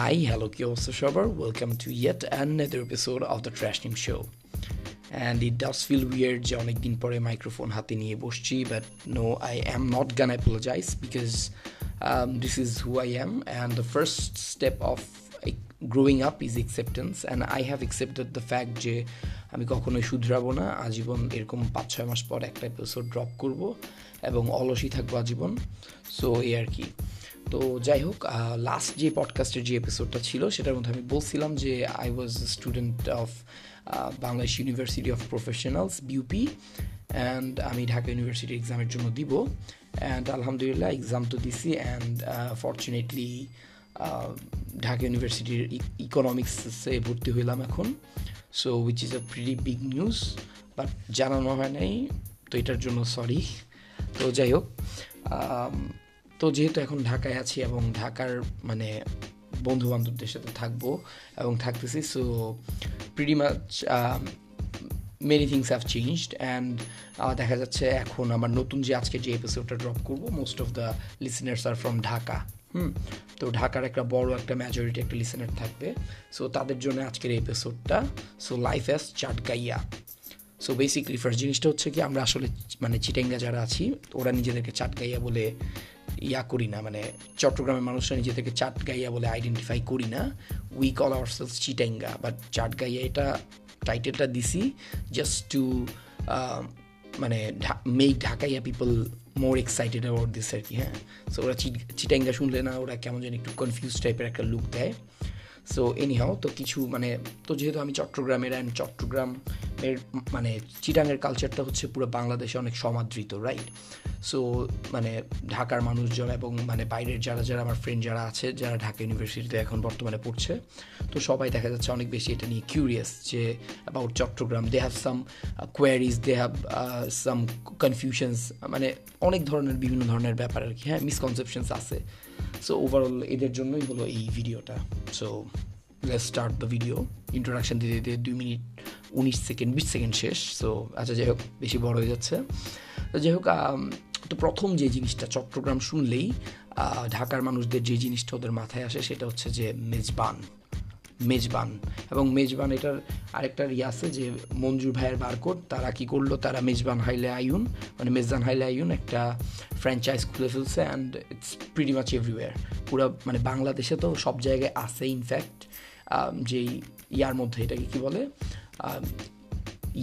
Hi, hello, অবস্থা সবার welcome to another episode of the Trash Team Show. And it does feel weird যে অনেকদিন পরে microphone হাতে নিয়ে বসছি I am not gonna apologize because um, this is who I am and the first step of like, growing up is acceptance and I have accepted the fact যে আমি কখনোই শুধরাবো না আজীবন এরকম পাঁচ ছয় মাস পর একটা এপিসোড ড্রপ করব এবং অলসই থাকব আজীবন সো এই আর কি তো যাই হোক লাস্ট যে পডকাস্টের যে এপিসোডটা ছিল, সেটার মধ্যে আমি বলছিলাম যে I was student of Bangladesh University of Professionals BUP and আমি ঢাকা ইউনিভার্সিটি এক্সামের জন্য দিব। অ্যান্ড আলহামদুলিল্লাহ এক্সাম তো দিছি অ্যান্ড ফর্চুনেটলি ঢাকা ইউনিভার্সিটির ইকোনমিক্সে ভর্তি হইলাম এখন। So which is a pretty big news but জানানো হয় নাই, তো এটার জন্য সরি তো যাই হোক তো যেহেতু এখন ঢাকায় আছি এবং ঢাকার মানে বন্ধু বান্ধবদের সাথে থাকব এবং থাকতেছি so pretty much many things have changed and দেখা যাচ্ছে এখন আমার নতুন যে আজকে যে এপিসোডটা ড্রপ করব most of the listeners are from Dhaka, hmm? তো ঢাকার একটা বড় একটা মেজরিটি একটা লিসনার থাকবে সো তাদের জন্য আজকের এপিসোডটা so life as Chatgaiya. So basically first জিনিসটা হচ্ছে কি, আমরা আসলে মানে চিটেঙ্গা যারা আছি, ওরা নিজেদেরকে চাটগাইয়া বলে ইয়া করি না মানে চট্টগ্রামের মানুষরা নিজেদেরকে চাট গাইয়া বলে আইডেন্টিফাই করি না। We call our selves Chittanga but Chatgaiya এটা টাইটেলটা দিছি জাস্ট টু মানে make Dhakaiya people more excited about this আর কি হ্যাঁ? সো ওরা চিটাঙ্গা শুনলে না, ওরা কেমন যেন একটু কনফিউজ টাইপের একটা লুক দেয়। সো এনিহাও তো কিছু মানে তো যেহেতু আমি চট্টগ্রামের অ্যান্ড চট্টগ্রামের মানে চিটাঙ্গের কালচারটা হচ্ছে পুরো বাংলাদেশে অনেক সমাদৃত রাইট সো মানে ঢাকার মানুষজন এবং মানে বাইরের যারা যারা আমার ফ্রেন্ড যারা আছে, যারা ঢাকা ইউনিভার্সিটিতে এখন বর্তমানে পড়ছে, তো সবাই দেখা যাচ্ছে অনেক বেশি এটা নিয়ে কিউরিয়াস যে about Chattogram. They have some queries they have some confusions মানে অনেক ধরনের, বিভিন্ন ধরনের ব্যাপার আর কি হ্যাঁ মিসকনসেপশনস আছে। সো ওভারঅল এদের জন্যই হলো এই ভিডিওটা so let start the video introduction দিতে দিতে দুই মিনিট, উনিশ সেকেন্ড, বিশ সেকেন্ড শেষ। সো আচ্ছা যাই হোক, বেশি বড় হয়ে যাচ্ছে। তো যাই হোক তো প্রথম যে জিনিসটা চট্টগ্রাম শুনলেই ঢাকার মানুষদের যে জিনিসটা ওদের মাথায় আসে সেটা হচ্ছে যে মেজবান মেজবান। এবং মেজবান এটার আরেকটা ইয়ে আছে যে মঞ্জুর ভাইয়ের বারকোড, তারা কি করল? তারা মেজবান হাইলে আইউন মানে মেজবান হাইলে আইউন একটা ফ্র্যাঞ্চাইজ খুলে ফেলছে and it's pretty much everywhere পুরো মানে বাংলাদেশে তো সব জায়গায় আছে ইনফ্যাক্ট যেই ইয়ার মধ্যে এটাকে কি বলে?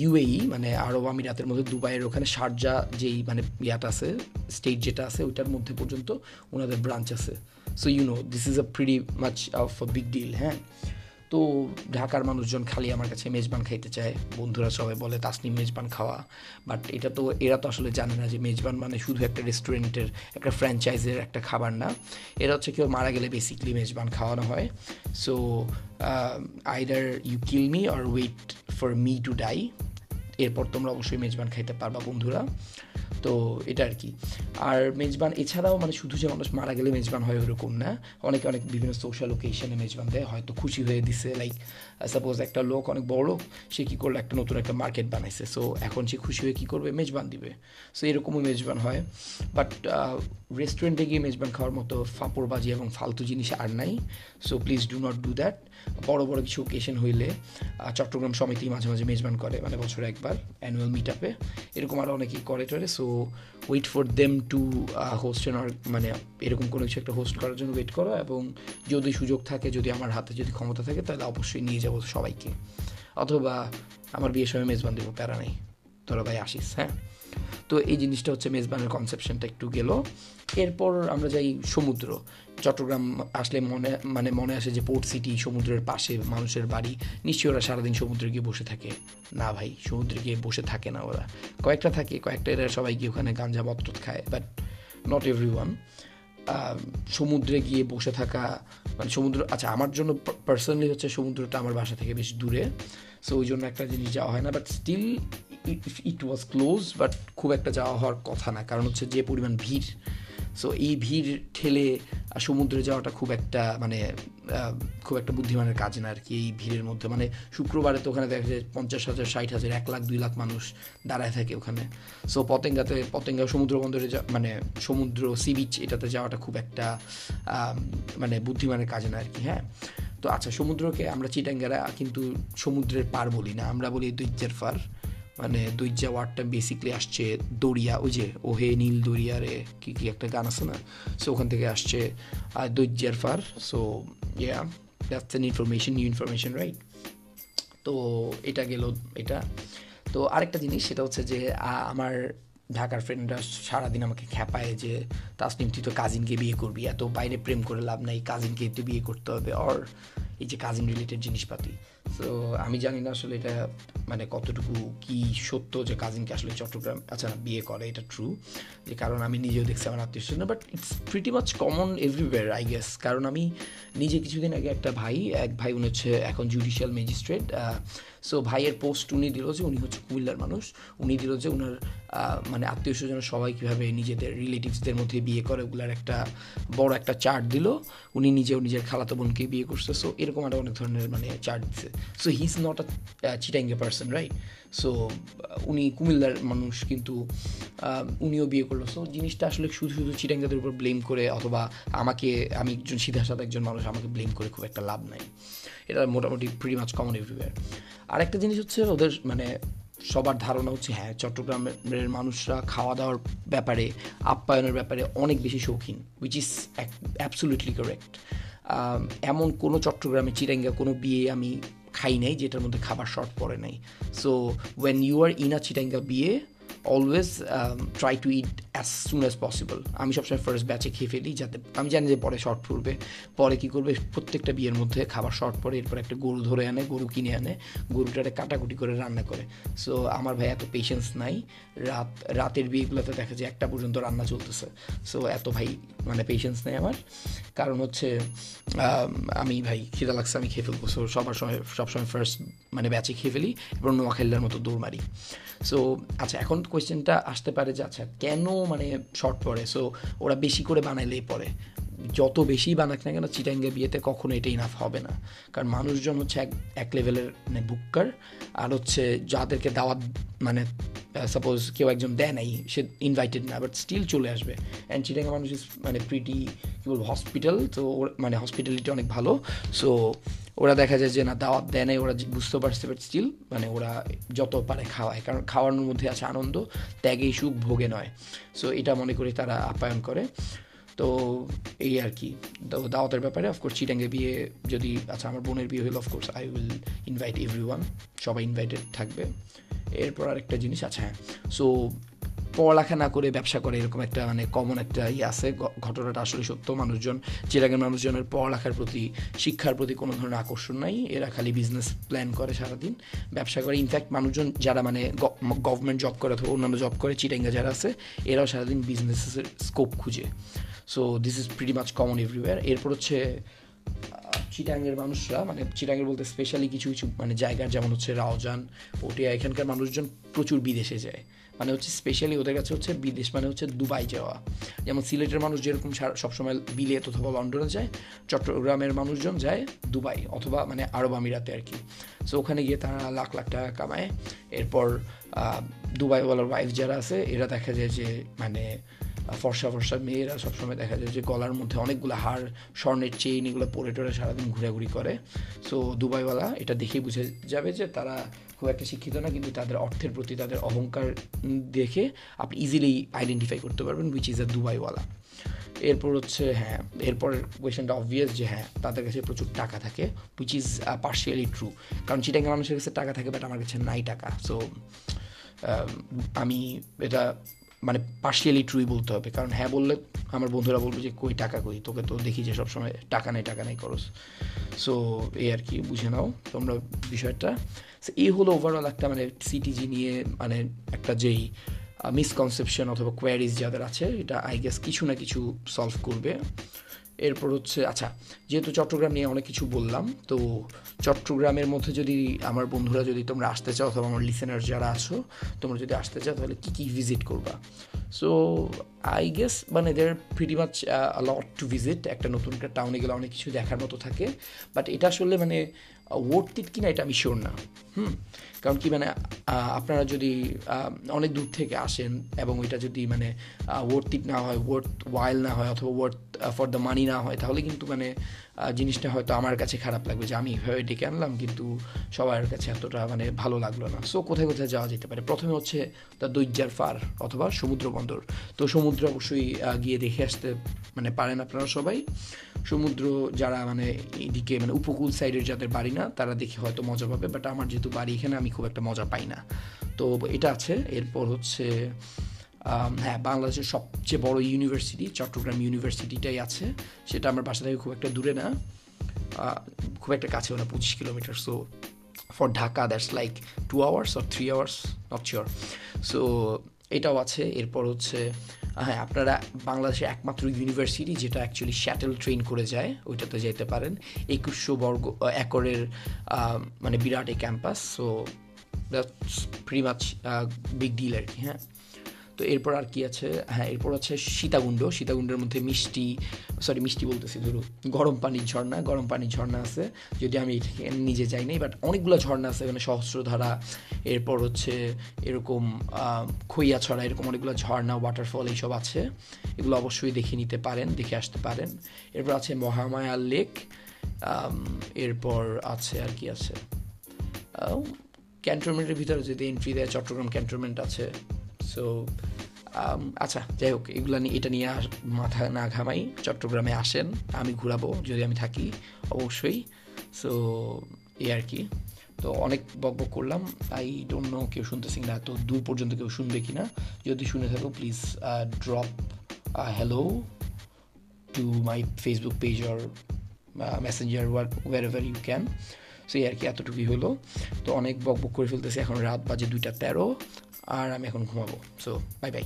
ইউএই মানে আরব আমিরাতের মধ্যে দুবাইয়ের ওখানে শারজা যেই মানে ইয়াটা আছে স্টেট যেটা আছে, ওইটার মধ্যে পর্যন্ত ওনাদের ব্রাঞ্চ আছে। So you know this is a pretty much of big deal হ্যাঁ? তো ঢাকার মানুষজন খালি আমার কাছে মেজবান খাইতে চায়। বন্ধুরা সবাই বলে, তাসনিম, মেজবান খাওয়া। বাট এটা তো, এরা তো আসলে জানে না যে মেজবান মানে শুধু একটা রেস্টুরেন্টের, একটা ফ্র্যাঞ্চাইজের একটা খাবার না। এরা হচ্ছে কেউ মারা গেলে বেসিকলি মেজবান খাওয়ানো হয়। So either you kill me or wait for me to die এরপর তোমরা অবশ্যই মেজবান খাইতে পারবা, বন্ধুরা। তো এটা আর কি। আর মেজবান, এছাড়াও মানে শুধু যে মানুষ মারা গেলে মেজবান হয় ওরকম না, অনেকে অনেক বিভিন্ন সোশ্যাল ওকেশনে মেজবান দেয়, হয়তো খুশি হয়ে দিছে লাইক সাপোজ একটা লোক অনেক বড়, সে কী করল, একটা নতুন একটা মার্কেট বানাইছে সো এখন সে খুশি হয়ে কী করবে, মেজবান দিবে। সো এরকমও মেজবান হয়। বাট রেস্টুরেন্টে গিয়ে মেজবান খাওয়ার মতো ফাঁপড়বাজি এবং ফালতু জিনিস আর নাই। So please do not do that বড় বড় কিছু ওকেশন হইলে চট্টগ্রাম সমিতি মাঝে মাঝে মেজবান করে মানে বছরে একবার অ্যানুয়াল মিট আপে এরকম আরও অনেকেই করে টরে so wait for them to host মানে এরকম কোনো কিছু একটা হোস্ট করার জন্য ওয়েট করো এবং যদি সুযোগ থাকে, যদি আমার হাতে যদি ক্ষমতা থাকে, তাহলে অবশ্যই নিয়ে যাব সবাইকে। অথবা আমার বিয়ের সময় মেজবান দেবো, প্যারা নেই। তোরা ভাই আসিস হ্যাঁ? তো এই জিনিসটা হচ্ছে মেজবানের কনসেপশনটা একটু গেল। এরপর আমরা যাই সমুদ্র। চট্টগ্রাম আসলে মনে মানে মনে আসে যে পোর্ট সিটি সমুদ্রের পাশে মানুষের বাড়ি। নিশ্চয়ই ওরা সারাদিন সমুদ্রে গিয়ে বসে থাকে। না ভাই, সমুদ্রে গিয়ে বসে থাকে না ওরা। কয়েকটা থাকে, কয়েকটা এরা সবাই গিয়ে ওখানে গাঞ্জা মত্ত খায় বাট নট এভরি ওয়ান সমুদ্রে গিয়ে বসে থাকা মানে সমুদ্র আচ্ছা আমার জন্য পার্সোনালি হচ্ছে সমুদ্রটা আমার বাসা থেকে বেশ দূরে। সো ওই জন্য একটা জিনিস যাওয়া হয় না but still it was close but খুব একটা যাওয়া হওয়ার কথা না। কারণ হচ্ছে যে পরিমাণ ভিড়। সো এই ভিড় ঠেলে সমুদ্রে যাওয়াটা খুব একটা মানে খুব একটা বুদ্ধিমানের কাজ না আর কি এই ভিড়ের মধ্যে। মানে শুক্রবারে তো ওখানে দেখা যায় পঞ্চাশ হাজার, ষাট হাজার, এক লাখ, দুই লাখ মানুষ দাঁড়ায় থাকে ওখানে। সো পতেঙ্গাতে, পতেঙ্গা সমুদ্র বন্দরে মানে সমুদ্র সি বিচ এটাতে যাওয়াটা খুব একটা মানে বুদ্ধিমানের কাজ না আর কি হ্যাঁ। তো আচ্ছা সমুদ্রকে আমরা চিটাঙ্গারা কিন্তু সমুদ্রের পার বলি না। আমরা বলি দৈজ্যের ফার মানে দুইজা ওয়ার্ডটা বেসিকলি আসছে দরিয়া ওই যে ওহে নীল দরিয়া রে কি কি একটা গান আছে না? সো ওখান থেকে আসছে আর দৈজ্যার fur. So yeah that's an information new information right তো এটা গেল এটা। তো আরেকটা জিনিস, সেটা হচ্ছে যে আমার ঢাকার ফ্রেন্ডরা সারাদিন আমাকে খ্যাপায় যে তাসনিম, তুই তো কাজিনকে বিয়ে করবি, এত বাইরে প্রেম করে লাভ নাই কাজিনকে একটু বিয়ে করতে হবে অর এই যে কাজিন রিলেটেড জিনিসপাতি। সো আমি জানি না আসলে এটা মানে কতটুকু কি সত্য যে কাজিনকে আসলে চট্টগ্রাম আচ্ছা না বিয়ে করে, এটা ট্রু যে কারণ আমি নিজেও দেখছি আমার আত্মীয় স্বজন but it's pretty much common everywhere I guess কারণ আমি নিজে কিছুদিন আগে একটা ভাই, এক ভাই, উনি হচ্ছে এখন জুডিশিয়াল ম্যাজিস্ট্রেট সো ভাইয়ের পোস্ট উনি দিল যে উনি হচ্ছে কুমিল্লার মানুষ, উনি দিল যে ওনার মানে আত্মীয় স্বজন সবাই কীভাবে নিজেদের রিলেটিভসদের মধ্যে বিয়ে করে, ওগুলার একটা বড় একটা চার্ট দিল। উনি নিজেও নিজের খালাতো বোনকে বিয়ে করছে সো এরকম একটা অনেক ধরনের মানে চার্ট দিচ্ছে so he is not a Chittange person right so উনি কুমিল্লার মানুষ, কিন্তু উনিও বিয়ে করল। সো জিনিসটা আসলে শুধু শুধু চিটাঙ্গাদের উপর ব্লেম করে, অথবা আমাকে, আমি একজন সিধা সাদা একজন মানুষ, আমাকে ব্লেম করে খুব একটা লাভ নাই। এটা মোটামুটি প্রিটি মাছ কমন এভরিওয়ার আরেকটা জিনিস হচ্ছে ওদের মানে সবার ধারণা হচ্ছে হ্যাঁ চট্টগ্রামের মানুষরা খাওয়া দাওয়ার ব্যাপারে, আপ্যায়নের ব্যাপারে অনেক বেশি শৌখিন উইচ ইজ অ্যাবসুলুটলি কারেক্ট এমন কোনো চট্টগ্রামে চিরাঙ্গা কোনো বিয়ে আমি খাই নাই, যেটার মধ্যে খাবার শর্ট পড়ে নাই। So when you are in a Chittanga বিয়ে always try to eat as soon as possible আমি সবসময় ফার্স্ট ব্যাচে খেয়ে ফেলি যাতে, আমি জানি যে পরে শর্ট পড়বে। পরে কী করবে? প্রত্যেকটা বিয়ের মধ্যে খাবার শর্ট পড়ে এরপর একটা গরু ধরে আনে, গরু কিনে আনে, গরুটারে কাটাকুটি করে রান্না করে। সো আমার ভাই এত পেশেন্স নাই। রাত, রাতের বিয়েগুলোতে দেখা যায় একটা পর্যন্ত রান্না চলতেছে। সো এত ভাই মানে পেশেন্স নেই আমার। কারণ হচ্ছে, আমি ভাই, খিদা লাগছে, আমি খেয়ে ফেলব। সো সবার সময়, সবসময় ফার্স্ট মানে ব্যাচে খেয়ে ফেলি এবং নোয়াখালীর মতো দৌড় মারি। সো আচ্ছা এখন কোয়েশ্চেনটা আসতে পারে যে আচ্ছা কেন মানে শর্ট পড়ে? সো ওরা বেশি করে বানাইলেই পড়ে যত বেশি বানাক না কেন, চিটাঙ্গে বিয়েতে কখনো এটা ইনাফ হবে না। কারণ মানুষজন হচ্ছে এক এক লেভেলের মানে বুক্কার। আর হচ্ছে যাদেরকে দাওয়াত মানে সাপোজ কেউ একজন দেয় নাই, সে ইনভাইটেড না বাট স্টিল চলে আসবে। অ্যান্ড চিটাঙ্গা মানুষ মানে প্রিটি কী বলব হসপিটাল তো মানে হসপিটালিটি অনেক ভালো। সো ওরা দেখা যায় যে না, দাওয়াত দেয় নাই, ওরা বুঝতে পারছে বাট স্টিল মানে ওরা যত পারে খাওয়ায়। কারণ খাওয়ানোর মধ্যে আছে আনন্দ, ত্যাগেই সুখ, ভোগে নয়। সো এটা মনে করি তারা আপ্যায়ন করে। তো, এই আর কি। দাওয়াতের ব্যাপারে অফকোর্স চিটাঙ্গে বিয়ে যদি আচ্ছা আমার বোনের বিয়ে হলো of course I will invite everyone সবাই ইনভাইটেড থাকবে। এরপর আরেকটা জিনিস আছে হ্যাঁ। সো পড়ালেখা না করে ব্যবসা করে, এরকম একটা মানে কমন একটা ইয়ে আছে। ঘটনাটা আসলে সত্য। মানুষজন, চিরাগের মানুষজনের পড়ালেখার প্রতি, শিক্ষার প্রতি কোনো ধরনের আকর্ষণ নাই। এরা খালি বিজনেস প্ল্যান করে সারাদিন, ব্যবসা করে। ইনফ্যাক্ট মানুষজন যারা মানে গভর্নমেন্ট জব করে অথবা অন্যান্য জব করে চিটাঙ্গা যারা আছে, এরাও সারাদিন বিজনেসের স্কোপ খুঁজে। So this is pretty much common everywhere এরপর হচ্ছে চিটাঙ্গের মানুষরা মানে চিটাঙ্গের বলতে স্পেশালি কিছু কিছু মানে জায়গার যেমন হচ্ছে রাওজান, পটিয়া, এখানকার মানুষজন প্রচুর বিদেশে যায়। মানে হচ্ছে স্পেশালি ওদের কাছে হচ্ছে বিদেশ মানে হচ্ছে দুবাই যাওয়া। যেমন সিলেটের মানুষ যেরকম সবসময় বিলেত অথবা লন্ডনে যায়, চট্টগ্রামের মানুষজন যায় দুবাই অথবা মানে আরব আমিরাতে আর কি। সো ওখানে গিয়ে তারা লাখ লাখ টাকা কামায়। এরপর দুবাইওয়ালার ওয়াইফ যারা আছে, এরা দেখা যায় যে মানে ফর্সা ফর্সা মেয়েরা সবসময় দেখা যায় যে গলার মধ্যে অনেকগুলো হার স্বর্ণের চেইন এগুলো পরে টরে সারাদিন ঘুরাঘুরি করে। সো দুবাইওয়ালা এটা দেখেই বুঝে যাবে যে তারা খুব একটা শিক্ষিত না, কিন্তু তাদের অর্থের প্রতি তাদের অহংকার দেখে আপনি ইজিলি আইডেন্টিফাই করতে পারবেন উইচ ইজ এ দুবাইওয়ালা। এরপর হচ্ছে হ্যাঁ এরপর কোয়েশনটা অবভিয়াস যে হ্যাঁ তাদের কাছে প্রচুর টাকা থাকে উইচ ইজ পার্শিয়ালি ট্রু কারণ চিটাঙ্গা মানুষের কাছে টাকা থাকে বাট আমার কাছে নাই টাকা। সো আমি এটা মানে পার্শিয়ালি ট্রুই বলতে হবে। কারণ হ্যাঁ বললে আমার বন্ধুরা বলবে যে, কই টাকা কই? তোকে তো দেখি যে সবসময় টাকা নেই টাকা নেই খরচ। সো এই আর কি, বুঝে নাও তোমরা বিষয়টা। এই হলো ওভারঅল একটা মানে সিটিজি নিয়ে মানে একটা যেই মিসকনসেপশন অথবা কোয়ারিজ যাদের আছে, এটা আই গেস কিছু না কিছু সলভ করবে। এরপর হচ্ছে আচ্ছা যেহেতু চট্টগ্রাম নিয়ে অনেক কিছু বললাম, তো চট্টগ্রামের মধ্যে যদি আমার বন্ধুরা যদি তোমরা আসতে চাও অথবা আমার লিসেনার যারা আছো, তোমরা যদি আসতে চাও তাহলে কী কী ভিজিট করবা? সো আই গেস মানে there pretty much lot to visit একটা নতুন একটা টাউনে গেলে অনেক কিছু দেখার মতো থাকে। বাট এটা আসলে মানে ওয়ার্থ ইট কিনা এটা আমি শিওর না। হুম? কারণ কি মানে আপনারা যদি অনেক দূর থেকে আসেন এবং ওইটা যদি মানে ওয়ার্থ ইট না হয় ওয়ার্থ ওয়াইল না হয় অথবা ওয়ার্থ ফর দ্য মানি না হয়, তাহলে কিন্তু মানে জিনিসটা হয়তো আমার কাছে খারাপ লাগবে যে আমি এভাবে ডেকে আনলাম, কিন্তু সবার কাছে এতটা মানে ভালো লাগল না। সো কোথায় কোথায় যাওয়া যেতে পারে? প্রথমে হচ্ছে দ্য দৈজ্জার ফার অথবা সমুদ্র বন্দর। তো সমুদ্র অবশ্যই গিয়ে দেখে আসতে মানে পারেন আপনারা সবাই। সমুদ্র যারা মানে এদিকে মানে উপকূল সাইডের যাদের বাড়ি না, তারা দেখে হয়তো মজা পাবে বাট আমার যেহেতু বাড়ি এখানে, আমি খুব একটা মজা পাই না। তো এটা আছে, এরপর হচ্ছে হ্যাঁ বাংলাদেশের সবচেয়ে বড় ইউনিভার্সিটি চট্টগ্রাম ইউনিভার্সিটিটাই আছে। সেটা আমার বাসা থেকে খুব একটা দূরে না। খুব একটা কাছেও না, পঁচিশ kilometre. So for Dhaka that's like two hours or three hours not sure so এটাও আছে। এরপর হচ্ছে হ্যাঁ আপনারা বাংলাদেশের একমাত্র ইউনিভার্সিটি যেটা অ্যাকচুয়ালি শ্যাটেল ট্রেন করে যায়, ওইটাতে যেতে পারেন। একুশশো বর্গ, একরের মানে বিরাট এই campus so that's pretty much big deal আর কি হ্যাঁ। তো এরপর আর কি আছে? হ্যাঁ এরপর আছে সীতাকুণ্ড। সীতাকুণ্ডের মধ্যে মিষ্টি সরি মিষ্টি বলতেছি ধরুন গরম পানির ঝর্ণা, গরম পানির ঝর্ণা আছে। যদি আমি নিজে যাই নাই বাট অনেকগুলো ঝর্ণা আছে, এখানে সহস্রধারা, এরপর হচ্ছে এরকম খইয়াছড়া এরকম অনেকগুলো ঝর্ণা ওয়াটারফল এইসব আছে। এগুলো অবশ্যই দেখে নিতে পারেন, দেখে আসতে পারেন। এরপর আছে মহামায়া লেক এরপর আছে আর কি আছে? ক্যান্টনমেন্টের ভিতরে যদি এন্ট্রি দেয়, চট্টগ্রাম ক্যান্টনমেন্ট আছে। সো আচ্ছা যাই হোক, এগুলো নিয়ে এটা নিয়ে মাথা না ঘামাই। চট্টগ্রামে আসেন, আমি ঘুরাবো, যদি আমি থাকি, অবশ্যই। সো এই আর কি। তো অনেক বক বক করলাম। আই ডোন্ট নো কেউ শুনতেছি না তো দূর পর্যন্ত কেউ শুনবে কি না যদি শুনে থাকো please drop hello to my Facebook page or messenger work wherever you can so এই আর কি, এতটুকুই হলো। তো অনেক বক বক করে ফেলতেছি। এখন রাত বাজে দুইটা তেরো। আর আমি এখন ঘুমাবো। So bye bye